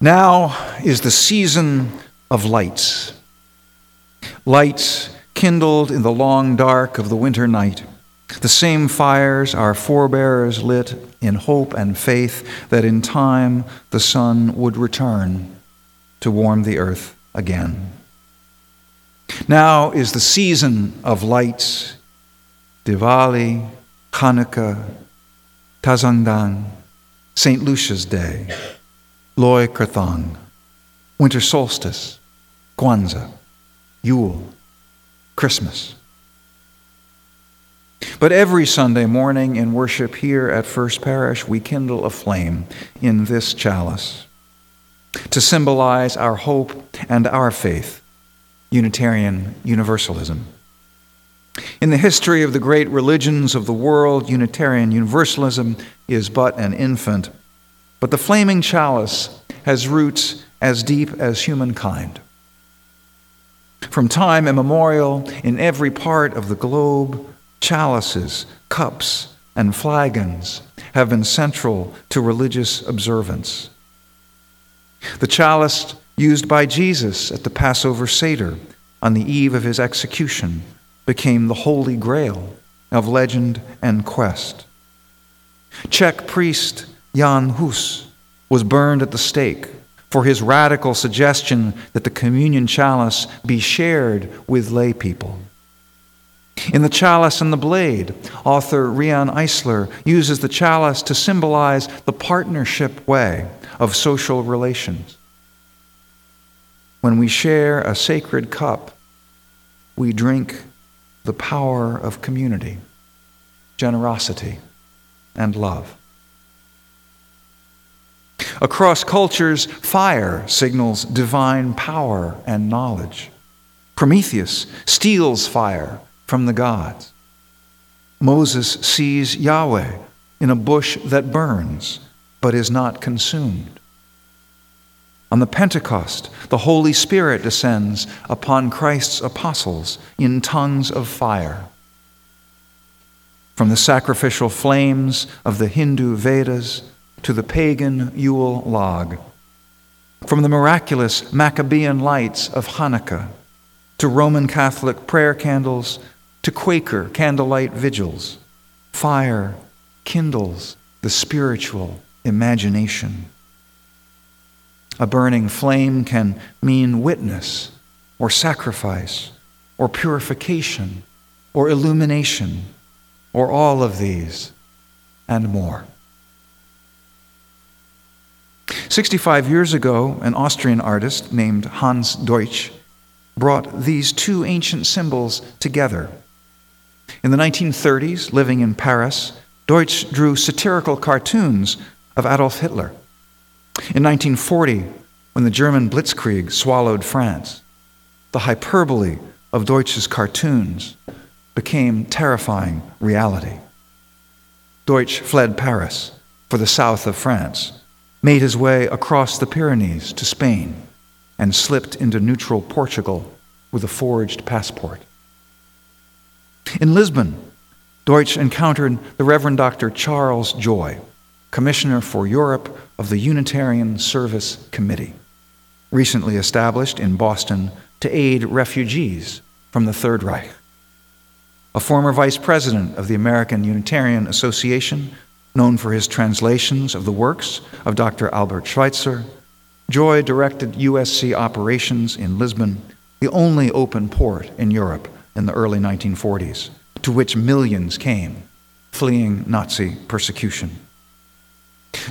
Now is the season of lights. Lights kindled in the long dark of the winter night. The same fires our forebears lit in hope and faith that in time the sun would return to warm the earth again. Now is the season of lights Diwali, Hanukkah, Tazaungdaing, St. Lucia's Day, Loy Krathong, winter solstice, Kwanzaa, Yule, Christmas. But every Sunday morning in worship here at First Parish, we kindle a flame in this chalice to symbolize our hope and our faith, Unitarian Universalism. In the history of the great religions of the world, Unitarian Universalism is but an infant, but the flaming chalice has roots as deep as humankind. From time immemorial, in every part of the globe, chalices, cups, and flagons have been central to religious observance. The chalice used by Jesus at the Passover Seder on the eve of his execution became the holy grail of legend and quest. Czech priest Jan Hus was burned at the stake for his radical suggestion that the communion chalice be shared with lay people. In The Chalice and the Blade, author Riane Eisler uses the chalice to symbolize the partnership way of social relations. When we share a sacred cup, we drink the power of community, generosity, and love. Across cultures, fire signals divine power and knowledge. Prometheus steals fire from the gods. Moses sees Yahweh in a bush that burns but is not consumed. On the Pentecost, the Holy Spirit descends upon Christ's apostles in tongues of fire. From the sacrificial flames of the Hindu Vedas to the pagan Yule log, from the miraculous Maccabean lights of Hanukkah to Roman Catholic prayer candles to Quaker candlelight vigils, fire kindles the spiritual imagination. A burning flame can mean witness or sacrifice or purification or illumination or all of these and more. 65 years ago, an Austrian artist named Hans Deutsch brought these two ancient symbols together. In the 1930s, living in Paris, Deutsch drew satirical cartoons of Adolf Hitler. In 1940, when the German Blitzkrieg swallowed France, the hyperbole of Deutsch's cartoons became terrifying reality. Deutsch fled Paris for the south of France, made his way across the Pyrenees to Spain, and slipped into neutral Portugal with a forged passport. In Lisbon, Deutsch encountered the Reverend Dr. Charles Joy, Commissioner for Europe of the Unitarian Service Committee, recently established in Boston to aid refugees from the Third Reich. A former vice president of the American Unitarian Association, known for his translations of the works of Dr. Albert Schweitzer, Joy directed USC operations in Lisbon, the only open port in Europe in the early 1940s, to which millions came, fleeing Nazi persecution.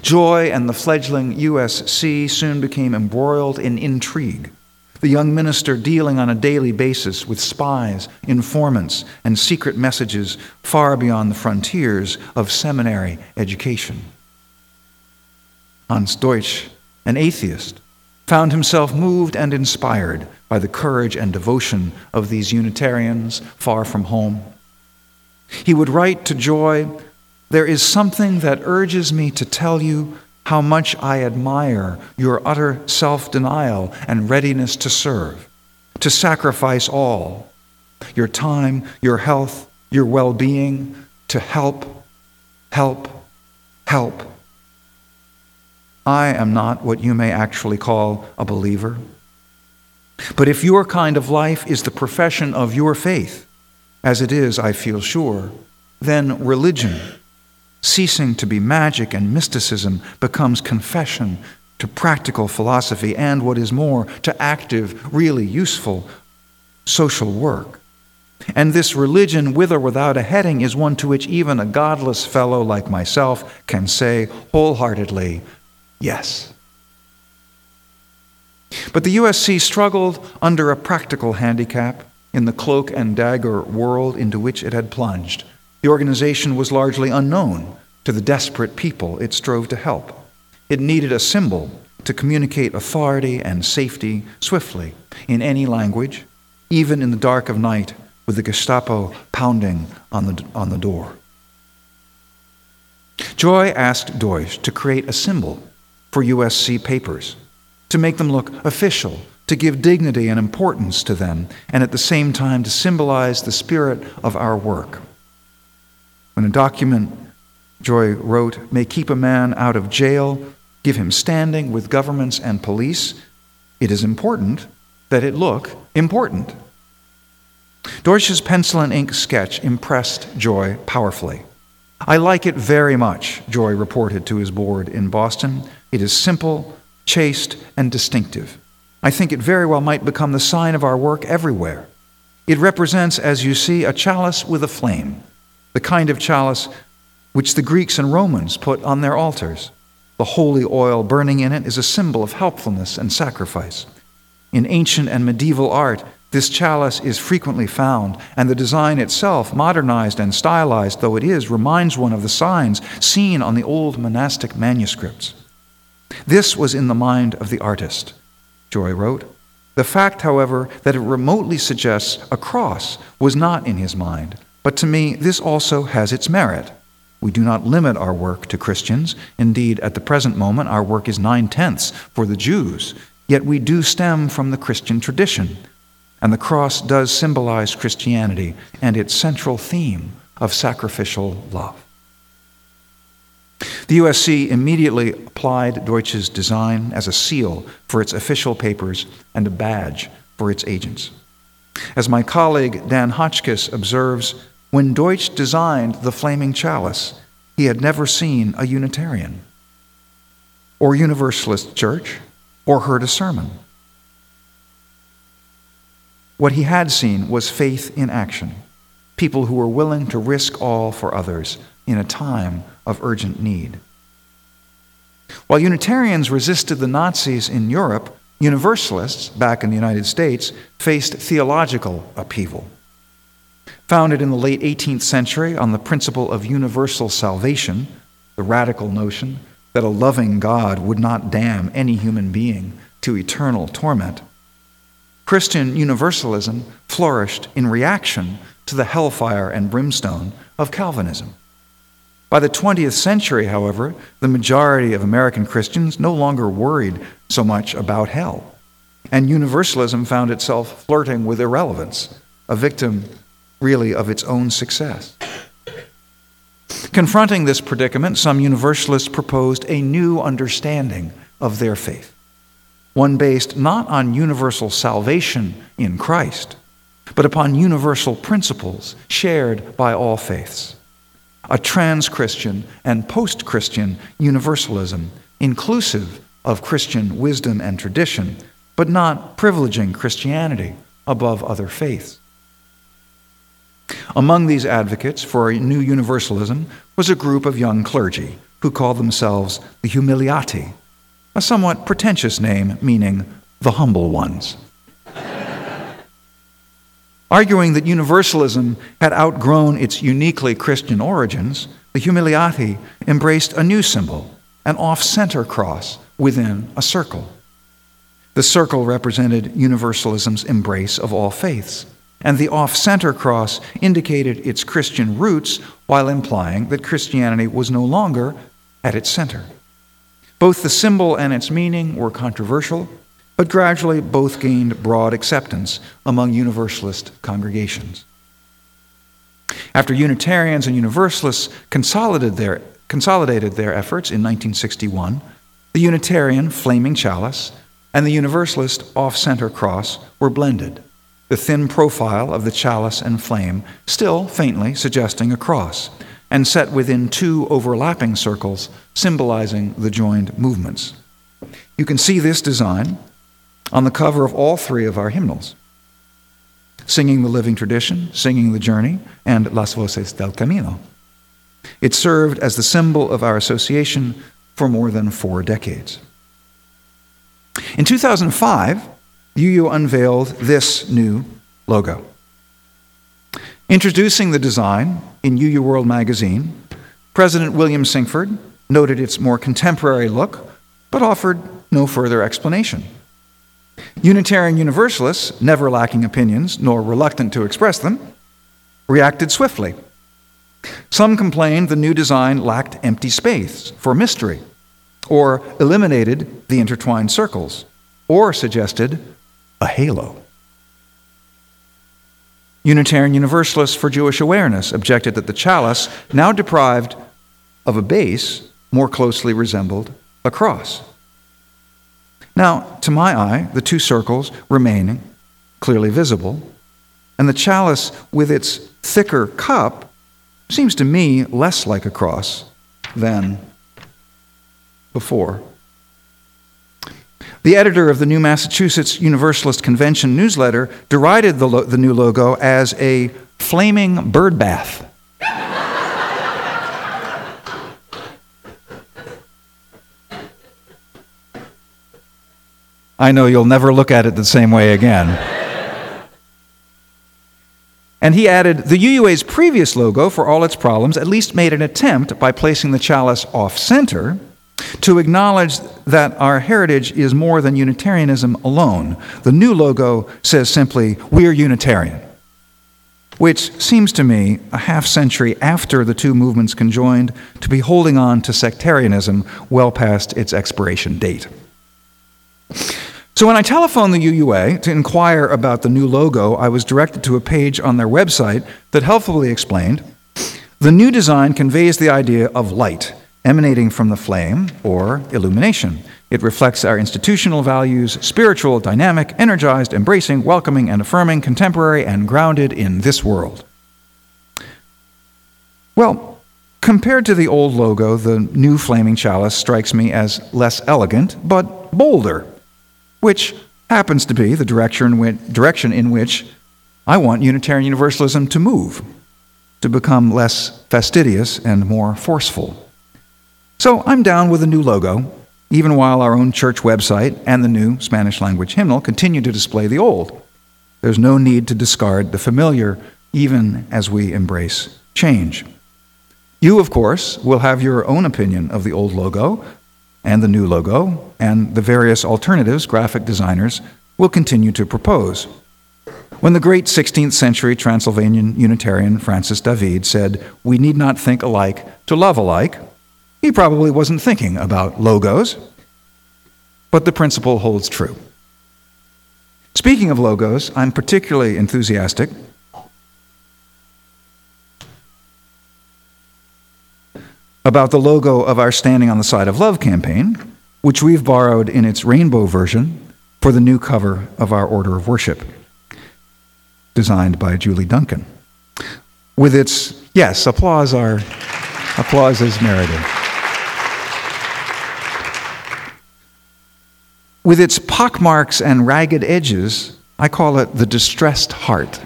Joy and the fledgling USC soon became embroiled in intrigue, the young minister dealing on a daily basis with spies, informants, and secret messages far beyond the frontiers of seminary education. Hans Deutsch, an atheist, found himself moved and inspired by the courage and devotion of these Unitarians far from home. He would write to Joy there is something that urges me to tell you how much I admire your utter self denial and readiness to serve, to sacrifice all your time, your health, your well being, to help, help, help. I am not what you may actually call a believer. But if your kind of life is the profession of your faith, as it is, I feel sure, then religion, ceasing to be magic and mysticism, becomes confession to practical philosophy and, what is more, to active, really useful social work. And this religion, with or without a heading, is one to which even a godless fellow like myself can say wholeheartedly, yes. But the USC struggled under a practical handicap in the cloak and dagger world into which it had plunged. The organization was largely unknown to the desperate people it strove to help. It needed a symbol to communicate authority and safety swiftly in any language, even in the dark of night with the Gestapo pounding on the, on the door. Joy asked Deutsch to create a symbol for USC papers, to make them look official, to give dignity and importance to them, and at the same time to symbolize the spirit of our work. When a document, Joy wrote, may keep a man out of jail, give him standing with governments and police, it is important that it look important. Deutsch's pencil and ink sketch impressed Joy powerfully. I like it very much, Joy reported to his board in Boston. It is simple, chaste, and distinctive. I think it very well might become the sign of our work everywhere. It represents, as you see, a chalice with a flame, the kind of chalice which the Greeks and Romans put on their altars. The holy oil burning in it is a symbol of helpfulness and sacrifice. In ancient and medieval art, this chalice is frequently found, and the design itself, modernized and stylized though it is, reminds one of the signs seen on the old monastic manuscripts. This was in the mind of the artist, Joy wrote. The fact, however, that it remotely suggests a cross was not in his mind, but to me, this also has its merit. We do not limit our work to Christians. Indeed, at the present moment, our work is nine tenths for the Jews. Yet we do stem from the Christian tradition. And the cross does symbolize Christianity and its central theme of sacrificial love. The USC immediately applied Deutsch's design as a seal for its official papers and a badge for its agents. As my colleague Dan Hotchkiss observes, when Deutsch designed the flaming chalice, he had never seen a Unitarian or Universalist church or heard a sermon. What he had seen was faith in action, people who were willing to risk all for others in a time of urgent need. While Unitarians resisted the Nazis in Europe, Universalists back in the United States faced theological upheaval. Founded in the late 18th century on the principle of universal salvation, the radical notion that a loving God would not damn any human being to eternal torment, Christian universalism flourished in reaction to the hellfire and brimstone of Calvinism. By the 20th century, however, the majority of American Christians no longer worried so much about hell, and universalism found itself flirting with irrelevance, a victim really of its own success. Confronting this predicament, some universalists proposed a new understanding of their faith one based not on universal salvation in Christ, but upon universal principles shared by all faiths. A trans Christian and post Christian universalism, inclusive of Christian wisdom and tradition, but not privileging Christianity above other faiths. Among these advocates for a new universalism was a group of young clergy who called themselves the Humiliati, a somewhat pretentious name meaning the humble ones. Arguing that universalism had outgrown its uniquely Christian origins, the Humiliati embraced a new symbol, an off center cross within a circle. The circle represented universalism's embrace of all faiths, and the off center cross indicated its Christian roots while implying that Christianity was no longer at its center. Both the symbol and its meaning were controversial, but gradually both gained broad acceptance among Universalist congregations. After Unitarians and Universalists consolidated their, consolidated their efforts in 1961, the Unitarian flaming chalice and the Universalist off center cross were blended, the thin profile of the chalice and flame still faintly suggesting a cross, and set within two overlapping circles symbolizing the joined movements. You can see this design on the cover of all three of our hymnals Singing the Living Tradition, Singing the Journey, and Las Voces del Camino. It served as the symbol of our association for more than four decades. In 2005, UU unveiled this new logo. Introducing the design in UU World magazine, President William Sinkford noted its more contemporary look, but offered no further explanation. Unitarian Universalists, never lacking opinions nor reluctant to express them, reacted swiftly. Some complained the new design lacked empty space for mystery, or eliminated the intertwined circles, or suggested a halo. Unitarian Universalists for Jewish Awareness objected that the chalice, now deprived of a base, more closely resembled a cross. Now, to my eye, the two circles remaining clearly visible, and the chalice with its thicker cup seems to me less like a cross than before. The editor of the New Massachusetts Universalist Convention newsletter derided the, lo- the new logo as a flaming bird bath. I know you'll never look at it the same way again. And he added the UUA's previous logo, for all its problems, at least made an attempt by placing the chalice off center to acknowledge that our heritage is more than Unitarianism alone. The new logo says simply, We're Unitarian, which seems to me, a half century after the two movements conjoined, to be holding on to sectarianism well past its expiration date. So when I telephoned the UUA to inquire about the new logo, I was directed to a page on their website that helpfully explained the new design conveys the idea of light emanating from the flame or illumination. It reflects our institutional values spiritual, dynamic, energized, embracing, welcoming, and affirming, contemporary, and grounded in this world. Well, compared to the old logo, the new flaming chalice strikes me as less elegant, but bolder which happens to be the direction, in which I want Unitarian Universalism to move, to become less fastidious and more forceful. So I'm down with a new logo, even while our own church website and the new Spanish language hymnal continue to display the old. There's no need to discard the familiar, even as we embrace change. You, of course, will have your own opinion of the old logo, and the new logo, and the various alternatives graphic designers will continue to propose. When the great 16th century Transylvanian Unitarian Francis David said, We need not think alike to love alike, he probably wasn't thinking about logos, but the principle holds true. Speaking of logos, I'm particularly enthusiastic about the logo of our Standing on the Side of Love campaign, which we've borrowed in its rainbow version for the new cover of our Order of Worship, designed by Julie Duncan. With its, yes, applause are, applause is merited. With its pockmarks and ragged edges, I call it the distressed heart.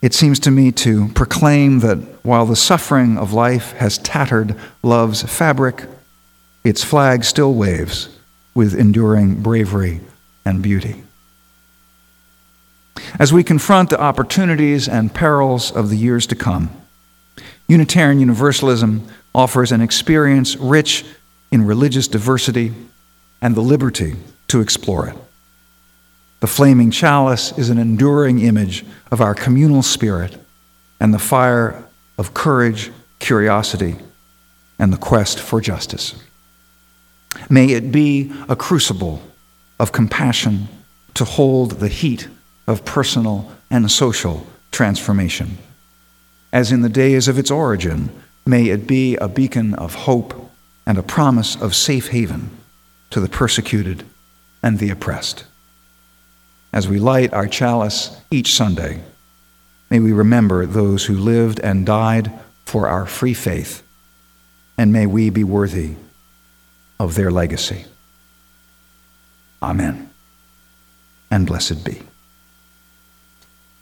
It seems to me to proclaim that while the suffering of life has tattered love's fabric, its flag still waves with enduring bravery and beauty. As we confront the opportunities and perils of the years to come, Unitarian Universalism offers an experience rich in religious diversity and the liberty to explore it. The flaming chalice is an enduring image of our communal spirit and the fire of courage, curiosity, and the quest for justice. May it be a crucible of compassion to hold the heat of personal and social transformation. As in the days of its origin, may it be a beacon of hope and a promise of safe haven to the persecuted and the oppressed. As we light our chalice each Sunday, may we remember those who lived and died for our free faith, and may we be worthy of their legacy. Amen. And blessed be.